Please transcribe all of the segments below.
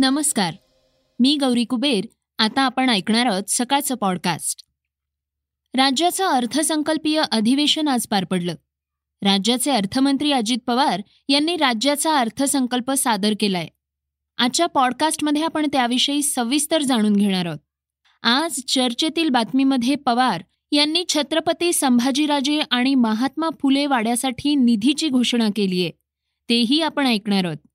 नमस्कार. मी गौरी कुबेर. आता आपण ऐकणार आहोत सकाळचं पॉडकास्ट राज्याचं अर्थसंकल्पीय अधिवेशन आज पार पडलं. राज्याचे अर्थमंत्री अजित पवार यांनी राज्याचा अर्थसंकल्प सादर केलाय. आजच्या पॉडकास्टमध्ये आपण त्याविषयी सविस्तर जाणून घेणार आहोत. आज चर्चेतील बातमीमध्ये पवार यांनी छत्रपती संभाजीराजे आणि महात्मा फुले वाड्यासाठी निधीची घोषणा केली आहे तेही आपण ऐकणार आहोत.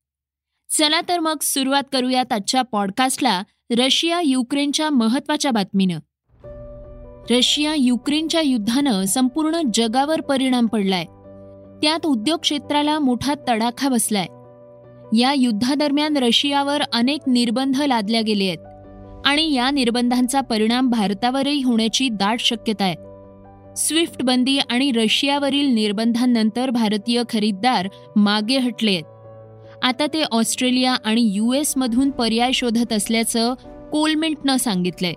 चला तर मग सुरुवात करूयात आजच्या पॉडकास्टला रशिया युक्रेनच्या महत्त्वाच्या बातमीनं. रशिया युक्रेनच्या युद्धानं संपूर्ण जगावर परिणाम पडलाय. त्यात उद्योग क्षेत्राला मोठा तडाखा बसलाय. या युद्धादरम्यान रशियावर अनेक निर्बंध लादल्या गेले आहेत. आणि या निर्बंधांचा परिणाम भारतावरही होण्याची दाट शक्यता आहे. स्विफ्ट बंदी आणि रशियावरील निर्बंधांनंतर भारतीय खरीददार मागे हटले आहेत आता ते ऑस्ट्रेलिया आणि यू एसमधून पर्याय शोधत असल्याचं कोलमेंटनं सांगितलंय.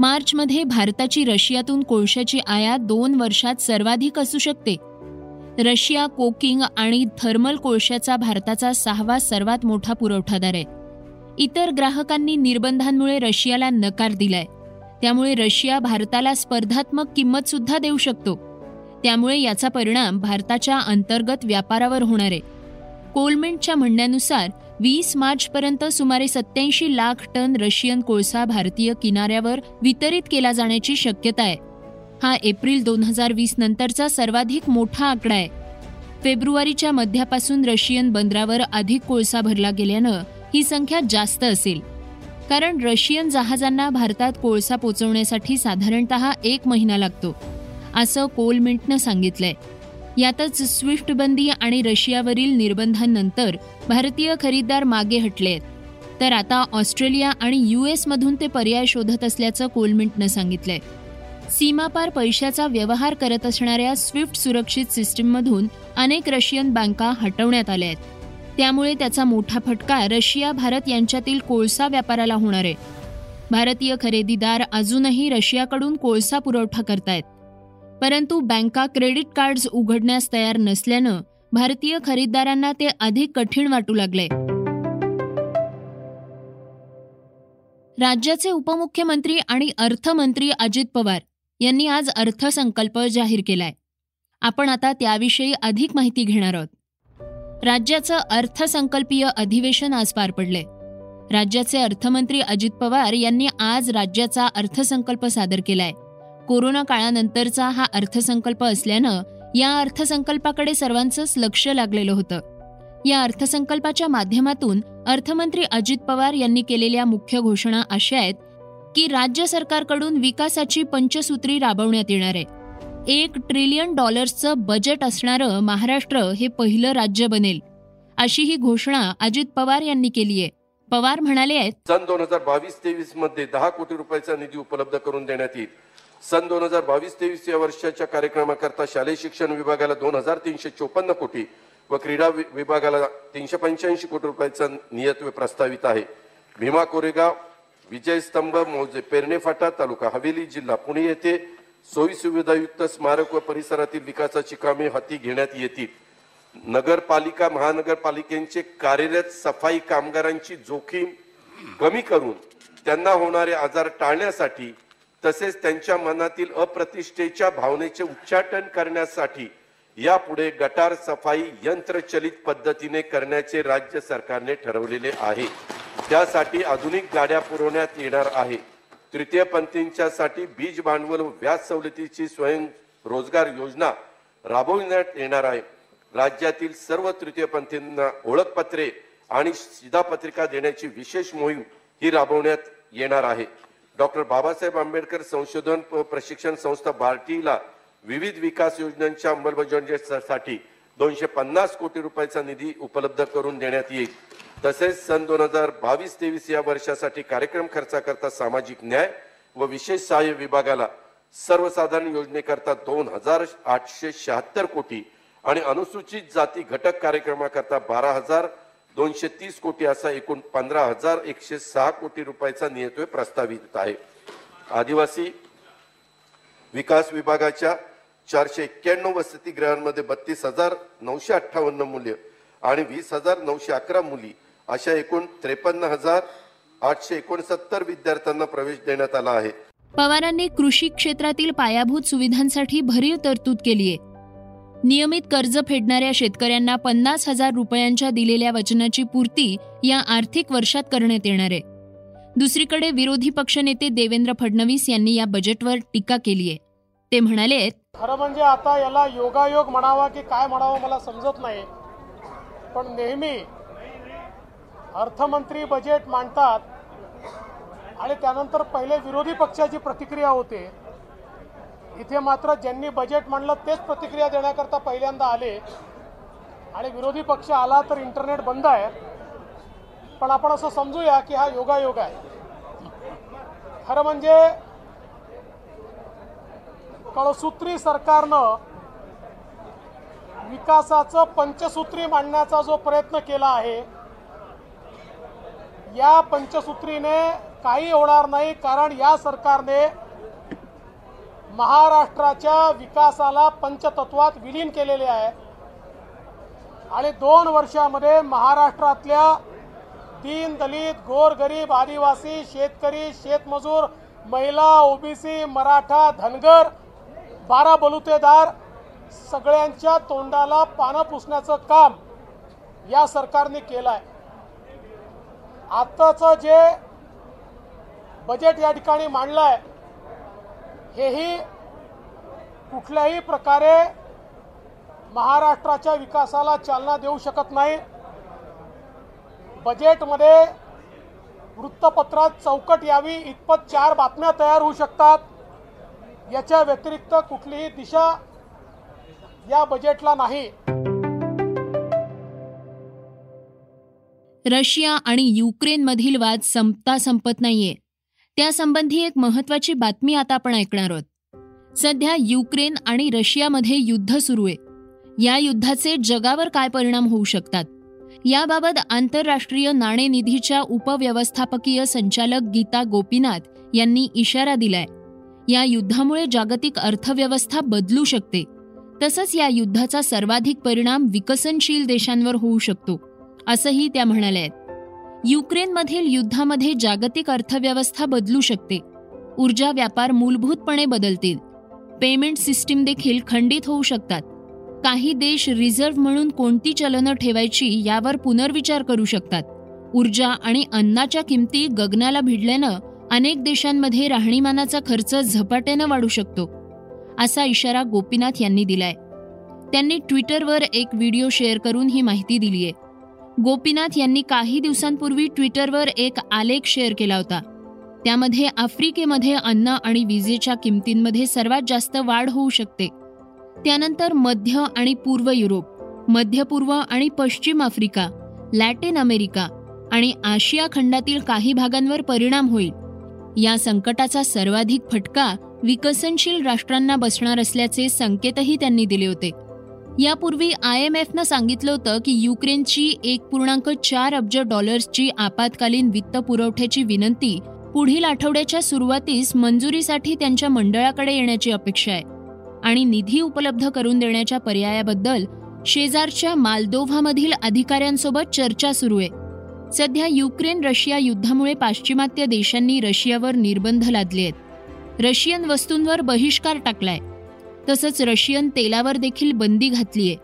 मार्चमध्ये भारताची रशियातून कोळशाची आयात दोन वर्षात सर्वाधिक असू शकते. रशिया कोकिंग आणि थर्मल कोळशाचा भारताचा सहावा सर्वात मोठा पुरवठादार आहे. इतर ग्राहकांनी निर्बंधांमुळे रशियाला नकार दिलाय. त्यामुळे रशिया भारताला स्पर्धात्मक किंमत सुद्धा देऊ शकतो. त्यामुळे याचा परिणाम भारताच्या अंतर्गत व्यापारावर होणार आहे. कोलमेंटच्या म्हणण्यानुसार वीस मार्चपर्यंत सुमारे सत्याऐंशी लाख टन रशियन कोळसा भारतीय किनाऱ्यावर वितरित केला जाण्याची शक्यता आहे. हा एप्रिल दोन हजार वीस नंतरचा सर्वाधिक मोठा आकडा आहे. फेब्रुवारीच्या मध्यापासून रशियन बंदरावर अधिक कोळसा भरला गेल्यानं ही संख्या जास्त असेल. कारण रशियन जहाजांना भारतात कोळसा पोचवण्यासाठी साधारणत एक महिना लागतो असं कोलमिंटनं सांगितलंय. यातच स्विफ्ट बंदी आणि रशियावरील निर्बंधांनंतर भारतीय खरीददार मागे हटले आहेत. तर आता ऑस्ट्रेलिया आणि यू एसमधून ते पर्याय शोधत असल्याचं कोलमिंटनं सांगितलंय. सीमापार पैशाचा व्यवहार करत असणाऱ्या स्विफ्ट सुरक्षित सिस्टीममधून अनेक रशियन बँका हटवण्यात आल्या आहेत. त्यामुळे त्याचा मोठा फटका रशिया भारत यांच्यातील कोळसा व्यापाराला होणार आहे. भारतीय खरेदीदार अजूनही रशियाकडून कोळसा पुरवठा करतायत. परंतु बँका क्रेडिट कार्ड्स उघडण्यास तयार नसल्यानं भारतीय खरीददारांना ते अधिक कठीण वाटू लागले. राज्याचे उपमुख्यमंत्री आणि अर्थमंत्री अजित पवार यांनी आज अर्थसंकल्प जाहीर केलाय. आपण आता त्याविषयी अधिक माहिती घेणार आहोत. राज्याचं अर्थसंकल्पीय अधिवेशन आज पार पडले. राज्याचे अर्थमंत्री अजित पवार यांनी आज राज्याचा अर्थसंकल्प सादर केलाय. कोरोना काळानंतरचा हा अर्थसंकल्प असल्यानं या अर्थसंकल्पाकडे सर्वांचंच लक्ष लागलेलं होतं. या अर्थसंकल्पाच्या माध्यमातून अर्थमंत्री अजित पवार यांनी केलेल्या मुख्य घोषणा अशा आहेत की राज्य सरकारकडून विकासाची पंचसूत्री राबवण्यात येणार आहे. एक ट्रिलियन डॉलर्सचं बजेट असणारं महाराष्ट्र हे पहिलं राज्य बनेल अशी ही घोषणा अजित पवार यांनी केली आहे. पवार म्हणाले आहेत सन दोन हजार बावीस तेवीसमध्ये दहा कोटी रुपयाचा निधी उपलब्ध करून देण्यात येईल. सन दोन हजार बावीस तेवीस या वर्षाच्या कार्यक्रमाकरता शालेय शिक्षण विभागाला दोन हजार तीनशे चोपन्न कोटी व क्रीडा विभागाला तीनशे पंच्याऐंशी कोटी रुपयाचा नियत्व प्रस्तावित आहे. भीमा कोरेगाव विजयस्तंभ मौजे पेरणे फाटा तालुका हवेली जिल्हा पुणे येथे सोयी सुविधायुक्त स्मारक व परिसरातील विकासाची कामे हाती घेण्यात येतील. नगरपालिका महानगरपालिकेचे कार्यरत सफाई कामगारांची जोखीम कमी करून त्यांना होणारे आजार टाळण्यासाठी तसेच त्यांच्या मनातील अप्रतिष्ठेच्या भावनेचे उच्चाटन करण्यासाठी यापुढे गटार सफाई यंत्रचलित पद्धतीने करण्याचे राज्य सरकारने ठरवलेले आहे. त्यासाठी आधुनिक गाड्या पुरवण्यात येणार आहे. तृतीयपंथींच्यासाठी बीज भांडवल व्याज सवलतीची स्वयं रोजगार योजना राबविण्यात येणार आहे. राज्यातील सर्व तृतीयपंथींना ओळखपत्रे आणि शिधापत्रिका देण्याची विशेष मोहीम ही राबवण्यात येणार आहे. डॉक्टर बाबासाहेब आंबेडकर संशोधन प्रशिक्षण संस्था बार्टीला विविध विकास योजनांच्या अंमलबजावणीसाठी दोनशे पन्नास कोटी रुपयाचा निधी उपलब्ध करून देण्यात येईल. तसेच सन दोन हजार बावीस तेवीस या वर्षासाठी कार्यक्रम खर्चाकरता सामाजिक न्याय व विशेष सहाय्य विभागाला सर्वसाधारण योजनेकरता दोन हजार आठशे शहात्तर कोटी आणि अनुसूचित जाती घटक कार्यक्रमाकरता बारा हजार दोनशे तीस कोटी असा एकूण पंधरा हजार एकशे सहा कोटी रुपयाचा नियतोय प्रस्तावित आहे. आदिवासी विकास विभागाच्या चारशे एक्क्याण्णव वसतिगृहांमध्ये बत्तीस हजार नऊशे अठ्ठावन्न मूल्य आणि वीस हजार नऊशे अकरा मुली अशा एकूण त्रेपन्न हजार आठशे एकोणसत्तर विद्यार्थ्यांना प्रवेश देण्यात आला आहे. पवारांनी कृषी क्षेत्रातील पायाभूत सुविधांसाठी भरीव तरतूद केली आहे नियमित कर्ज फेडणाऱ्या शेतकऱ्यांना पन्नास हजार रुपयांच्या दिलेल्या वचनाची पूर्ती या आर्थिक वर्षात करण्यात येणार आहे. दुसरीकडे विरोधी पक्षनेते देवेंद्र फडणवीस यांनी या बजेटवर टीका केली आहे. ते म्हणाले खरं म्हणजे आता याला योगायोग म्हणावा की काय म्हणावं मला समजत नाही. पण नेहमी अर्थमंत्री बजेट मांडतात आणि त्यानंतर पहिले विरोधी पक्षाची प्रतिक्रिया होते. इथे मात्र ज्यांनी बजेट मांडलं तेच प्रतिक्रिया देण्याकरता पहिल्यांदा आले. आणि विरोधी पक्ष आला तर इंटरनेट बंद आहे. पण आपण असं समजूया की हा योगायोग आहे. खरं म्हणजे कळसूत्री सरकारनं विकासाचं पंचसूत्री मांडण्याचा जो प्रयत्न केला आहे या पंचसूत्रीने काही होणार नाही कारण या सरकारने महाराष्ट्राच्या विकासाला पंचतत्वात विलीन केलेले आहे. आणि दोन वर्षामध्ये महाराष्ट्रातल्या तीन दलित गोरगरीब आदिवासी शेतकरी शेतमजूर महिला ओबीसी मराठा धनगर बारा बलुतेदार सगळ्यांच्या तोंडाला पानं पुसण्याचं काम या सरकारने केलं आहे आत्ताचं जे बजेट या ठिकाणी मांडलं आहे हेही कुठल्याही प्रकारे महाराष्ट्राच्या विकासाला चालना देऊ शकत नाही. बजेटमध्ये वृत्तपत्रात चौकट यावी इतपत चार बातम्या तयार होऊ शकतात. याच्या व्यतिरिक्त कुठलीही दिशा या बजेटला नाही. रशिया आणि युक्रेनमधील वाद संपता संपत नाहीये. त्यासंबंधी एक महत्वाची बातमी आता आपण ऐकणार आहोत. सध्या युक्रेन आणि रशियामध्ये युद्ध सुरू आहे. या युद्धाचे जगावर काय परिणाम होऊ शकतात? याबाबत आंतरराष्ट्रीय नाणेनिधीच्या उपव्यवस्थापकीय संचालक गीता गोपीनाथ यांनी इशारा दिलाय. या युद्धामुळे जागतिक अर्थव्यवस्था बदलू शकते. तसंच या युद्धाचा सर्वाधिक परिणाम विकसनशील देशांवर होऊ शकतो असंही त्या म्हणाल्या आहेत. युक्रेनमधील युद्धामध्ये जागतिक अर्थव्यवस्था बदलू शकते. ऊर्जा व्यापार मूलभूतपणे बदलतील. पेमेंट सिस्टीम देखील खंडित होऊ शकतात. काही देश रिझर्व्ह म्हणून कोणती चलनं ठेवायची यावर पुनर्विचार करू शकतात. ऊर्जा आणि अन्नाच्या किमती गगनाला भिडल्यानं अनेक देशांमध्ये राहणीमानाचा खर्च झपाट्यानं वाढू शकतो. असा इशारा गोपीनाथ यांनी दिलाय. त्यांनी ट्विटरवर एक व्हिडिओ शेअर करून ही माहिती दिलीय. गोपीनाथ यांनी काही दिवसांपूर्वी ट्विटरवर एक आलेख शेअर केला होता. त्यामध्ये आफ्रिकेमध्ये अन्न आणि विजेच्या किमतींमध्ये सर्वात जास्त वाढ होऊ शकते. त्यानंतर मध्य आणि पूर्व युरोप मध्य पूर्व आणि पश्चिम आफ्रिका लॅटिन अमेरिका आणि आशिया खंडातील काही भागांवर परिणाम होईल. या संकटाचा सर्वाधिक फटका विकसनशील राष्ट्रांना बसणार असल्याचे संकेतही त्यांनी दिले होते. यापूर्वी आय एम एफनं सांगितलं होतं की युक्रेनची एक पूर्णांक चार अब्ज डॉलर्सची आपत्कालीन वित्त पुरवठ्याची विनंती पुढील आठवड्याच्या सुरुवातीस मंजुरीसाठी त्यांच्या मंडळाकडे येण्याची अपेक्षा आहे. आणि निधी उपलब्ध करून देण्याच्या पर्यायाबद्दल शेजारच्या मालदोव्हामधील अधिकाऱ्यांसोबत चर्चा सुरू आहे. सध्या युक्रेन रशिया युद्धामुळे पाश्चिमात्य देशांनी रशियावर निर्बंध लादले आहेत. रशियन वस्तूंवर बहिष्कार टाकलाय. तसंच रशियन तेलावर देखील बंदी घातलीय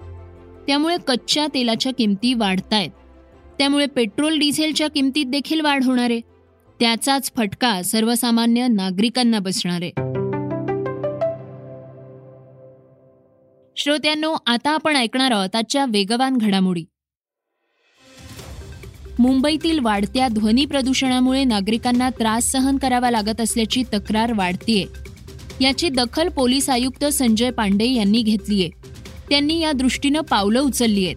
त्यामुळे कच्च्या तेलाच्या किमती वाढतायत. त्यामुळे पेट्रोल डिझेलच्या किमतीत देखील वाढ होणार आहे. त्याचाच फटका सर्वसामान्य नागरिकांना बसणार आहे. श्रोत्यांनो आता आपण ऐकणार आहोत आजच्या वेगवान घडामोडी. मुंबईतील वाढत्या ध्वनी प्रदूषणामुळे नागरिकांना त्रास सहन करावा लागत असल्याची तक्रार वाढतीये. याची दखल पोलीस आयुक्त संजय पांडे यांनी घेतली आहे. त्यांनी या दृष्टीनं पावलं उचलली आहेत.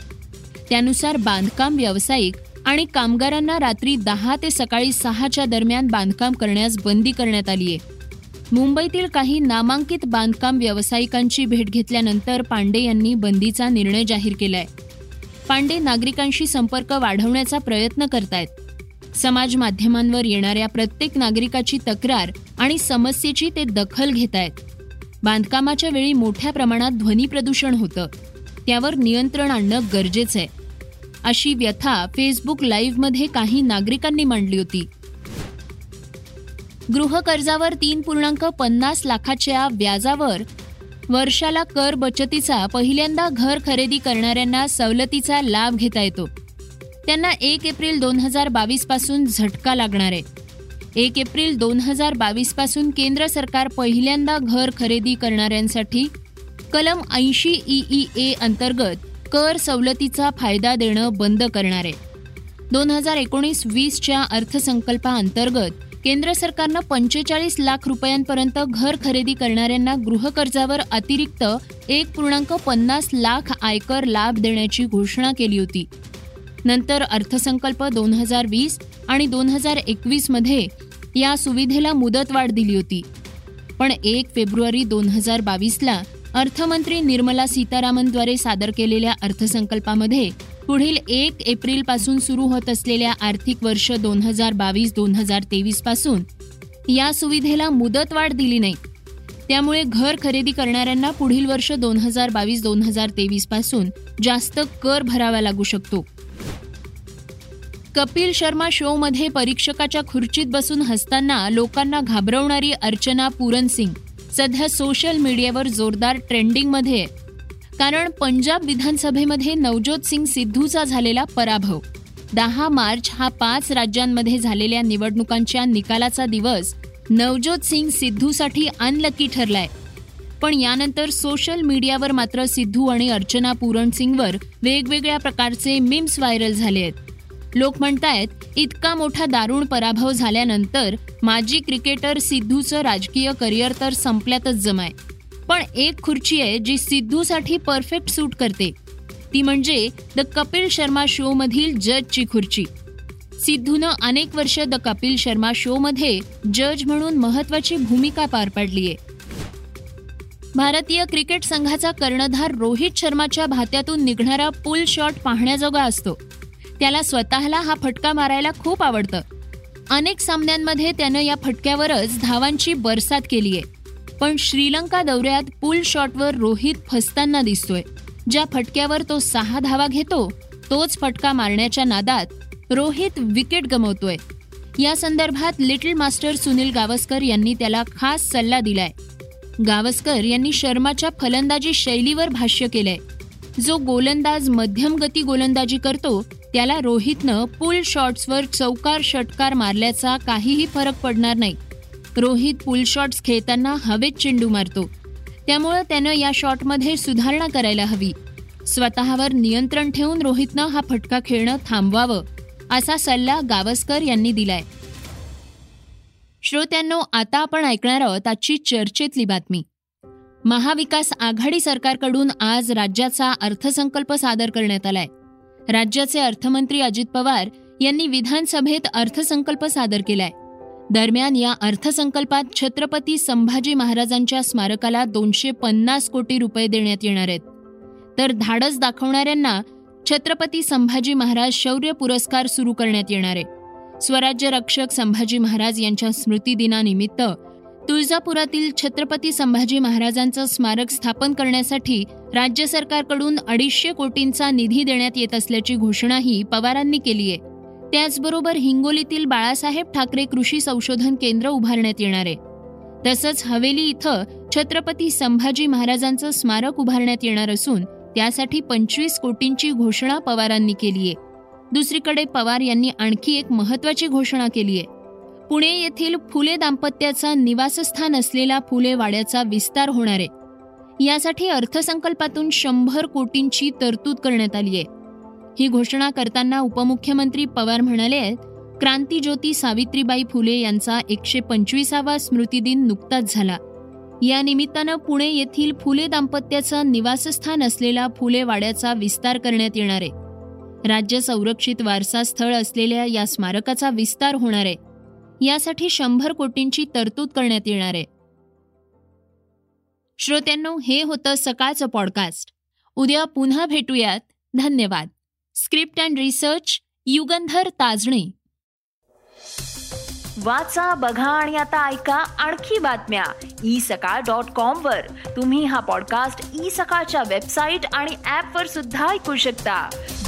त्यानुसार बांधकाम व्यावसायिक आणि कामगारांना रात्री दहा ते सकाळी सहाच्या दरम्यान बांधकाम करण्यास बंदी करण्यात आली आहे. मुंबईतील काही नामांकित बांधकाम व्यावसायिकांची भेट घेतल्यानंतर पांडे यांनी बंदीचा निर्णय जाहीर केलाय. पांडे नागरिकांशी संपर्क वाढवण्याचा प्रयत्न करतायत. समाज माध्यमांवर येणाऱ्या प्रत्येक नागरिकाची तक्रार आणि समस्येची ते दखल घेत आहेत बांधकामाच्या वेळी मोठ्या प्रमाणात ध्वनी प्रदूषण होतं. त्यावर नियंत्रण आणणं गरजेचं आहे अशी व्यथा फेसबुक लाईव्हमध्ये काही नागरिकांनी मांडली होती. गृहकर्जावर तीन पूर्णांक पन्नास लाखाच्या व्याजावर वर्षाला कर बचतीचा पहिल्यांदा घर खरेदी करणाऱ्यांना सवलतीचा लाभ घेता येतो. त्यांना एक एप्रिल दोन हजार बावीसपासून झटका लागणार आहे. एक एप्रिल दोन हजार बावीसपासून केंद्र सरकार पहिल्यांदा घर खरेदी करणाऱ्यांसाठी कलम ऐंशी ई ए अंतर्गत कर सवलतीचा फायदा देणं बंद करणार आहे. दोन हजार एकोणीस वीसच्या अर्थसंकल्पाअंतर्गत केंद्र सरकारनं पंचेचाळीस लाख रुपयांपर्यंत घर खरेदी करणाऱ्यांना गृहकर्जावर अतिरिक्त एक पूर्णांक पन्नास लाख आयकर लाभ देण्याची घोषणा केली होती. नंतर अर्थसंकल्प दोन हजार वीस आणि दोन हजार एकवीसमध्ये या सुविधेला मुदतवाढ दिली होती. पण एक फेब्रुवारी दोन हजार बावीसला अर्थमंत्री निर्मला सीतारामनद्वारे सादर केलेल्या अर्थसंकल्पामध्ये पुढील एक एप्रिलपासून सुरू होत असलेल्या आर्थिक वर्ष दोन हजार बावीस दोन हजार तेवीसपासून या सुविधेला मुदतवाढ दिली नाही. त्यामुळे घर खरेदी करणाऱ्यांना पुढील वर्ष दोन हजार बावीस दोन हजार तेवीसपासून जास्त कर भरावा लागू शकतो. कपिल शर्मा शोमध्ये परीक्षकाच्या खुर्चीत बसून हसताना लोकांना घाबरवणारी अर्चना पूरन सिंग सध्या सोशल मीडियावर जोरदार ट्रेंडिंगमध्ये. आहे कारण पंजाब विधानसभेमध्ये नवज्योत सिंग सिद्धूचा झालेला पराभव. दहा मार्च हा पाच राज्यांमध्ये झालेल्या निवडणुकांच्या निकालाचा दिवस नवज्योत सिंग सिद्धूसाठी अनलकी ठरलाय. पण यानंतर सोशल मीडियावर मात्र सिद्धू आणि अर्चना पूरण सिंगवर वेगवेगळ्या प्रकारचे मिम्स व्हायरल झाले आहेत लोक म्हणतायत इतका मोठा दारुण पराभव झाल्यानंतर माजी क्रिकेटर सिद्धूचं राजकीय करिअर तर संपल्यातच जमाय. पण एक खुर्ची आहे जी सिद्धूसाठी परफेक्ट सूट करते. ती म्हणजे द कपिल शर्मा शो मधील जजची खुर्ची. सिद्धूनं अनेक वर्ष द कपिल शर्मा शो मध्ये जज म्हणून महत्वाची भूमिका पार पाडली आहे. भारतीय क्रिकेट संघाचा कर्णधार रोहित शर्माच्या भात्यातून निघणारा पुल शॉट पाहण्याजोगा असतो. त्याला स्वतःला हा फटका मारायला खूप आवडतं. अनेक सामन्यांमध्ये त्यानं या फटक्यावरच धावांची बरसात केली आहे. पण श्रीलंका दौऱ्यात पुल शॉटवर रोहित फसताना दिसतोय. ज्या फटक्यावर तो सहा धावा घेतो तोच फटका मारण्याच्या नादात रोहित विकेट गमवतोय. या संदर्भात लिटल मास्टर सुनील गावस्कर यांनी त्याला खास सल्ला दिलाय. गावस्कर यांनी शर्माच्या फलंदाजी शैलीवर भाष्य केलंय. जो गोलंदाज मध्यम गती गोलंदाजी करतो त्याला रोहितनं पुल शॉट्सवर चौकार षटकार मारल्याचा काहीही फरक पडणार नाही. रोहित पुल शॉट्स खेळताना हवेत चेंडू मारतो. त्यामुळं त्यानं या शॉटमध्ये सुधारणा करायला हवी. स्वतःवर नियंत्रण ठेवून रोहितनं हा फटका खेळणं थांबवावं असा सल्ला गावस्कर यांनी दिलाय. श्रोत्यांनो आता आपण ऐकणार आहोत आजची चर्चेतली बातमी. महाविकास आघाडी सरकारकडून आज राज्याचा अर्थसंकल्प सादर करण्यात आलाय. राज्याचे अर्थमंत्री अजित पवार यांनी विधानसभेत अर्थसंकल्प सादर केलाय. दरम्यान या अर्थसंकल्पात छत्रपती संभाजी महाराजांच्या स्मारकाला दोनशे पन्नास कोटी रुपये देण्यात येणार आहेत. तर धाडस दाखवणाऱ्यांना छत्रपती संभाजी महाराज शौर्य पुरस्कार सुरू करण्यात येणार आहे. स्वराज्य रक्षक संभाजी महाराज यांच्या स्मृतिदिनानिमित्त तुळजापुरातील छत्रपती संभाजी महाराजांचं स्मारक स्थापन करण्यासाठी राज्य सरकारकडून अडीचशे कोटींचा निधी देण्यात येत असल्याची घोषणाही पवारांनी केली आहे. त्याचबरोबर हिंगोलीतील बाळासाहेब ठाकरे कृषी संशोधन केंद्र उभारण्यात येणार आहे. तसंच हवेली इथं छत्रपती संभाजी महाराजांचं स्मारक उभारण्यात येणार असून त्यासाठी पंचवीस कोटींची घोषणा पवारांनी केली आहे. दुसरीकडे पवार यांनी आणखी एक महत्वाची घोषणा केली आहे. पुणे येथील फुले दाम्पत्याचा निवासस्थान असलेला फुले वाड्याचा विस्तार होणार आहे. यासाठी अर्थसंकल्पातून शंभर कोटींची तरतूद करण्यात आली आहे. ही घोषणा करताना उपमुख्यमंत्री पवार म्हणाले क्रांतीज्योती सावित्रीबाई फुले यांचा एकशे पंचवीसावा स्मृतिदिन नुकताच झाला. या निमित्तानं पुणे येथील फुले दाम्पत्याचं निवासस्थान असलेला फुले वाड्याचा विस्तार करण्यात येणार आहे. राज्य संरक्षित वारसा स्थळ असलेल्या या स्मारकाचा विस्तार होणार आहे. यासाठी शंभर कोटींची तरतूद करण्यात येणार आहे. श्रोत्यांनो हे होतं सकाळचं पॉडकास्ट उद्या पुन्हा भेटूयात. धन्यवाद. Script and research Yugandhar Tajne. वाचा बघा आणि आता ऐका आणखी बातम्या. ई सकाळ डॉट कॉम वर. तुम्ही हा पॉडकास्ट ई सकाळच्या वेबसाईट आणि ऍप वर सुद्धा ऐकू शकता.